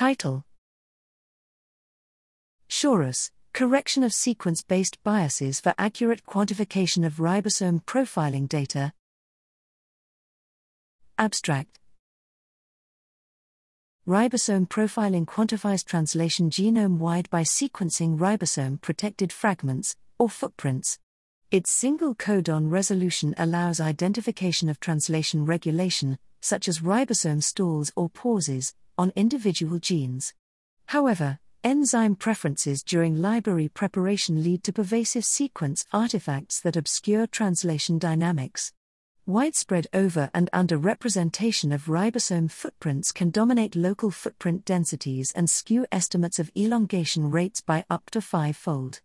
Title choros Correction of Sequence Based Biases for Accurate Quantification of Ribosome Profiling Data. Abstract Ribosome profiling quantifies translation genome wide by sequencing ribosome protected fragments, or footprints. Its single codon resolution allows identification of translation regulation, such as ribosome stalls or pauses, on individual genes. However, Enzyme preferences during library preparation lead to pervasive sequence artifacts that obscure translation dynamics. Widespread over and under representation of ribosome footprints can dominate local footprint densities and skew estimates of elongation rates by up to fivefold.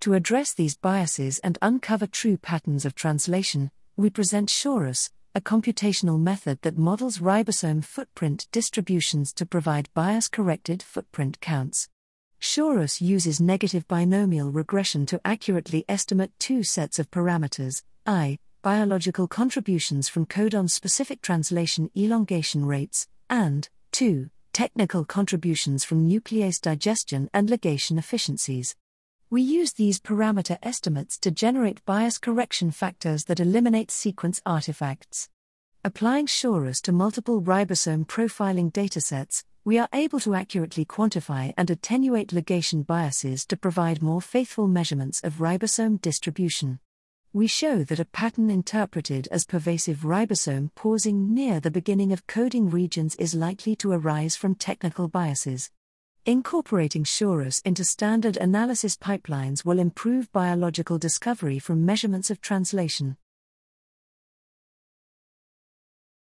To address these biases and uncover true patterns of translation, we present choros, a computational method that models ribosome footprint distributions to provide bias corrected footprint counts. choros uses negative binomial regression to accurately estimate two sets of parameters I, biological contributions from codon specific translation elongation rates, and 2, technical contributions from nuclease digestion and ligation efficiencies. We use these parameter estimates to generate bias correction factors that eliminate sequence artifacts. Applying choros to multiple ribosome profiling datasets, we are able to accurately quantify and attenuate ligation biases to provide more faithful measurements of ribosome distribution. We show that a pattern interpreted as pervasive ribosome pausing near the beginning of coding regions is likely to arise from technical biases. Incorporating choros into standard analysis pipelines will improve biological discovery from measurements of translation.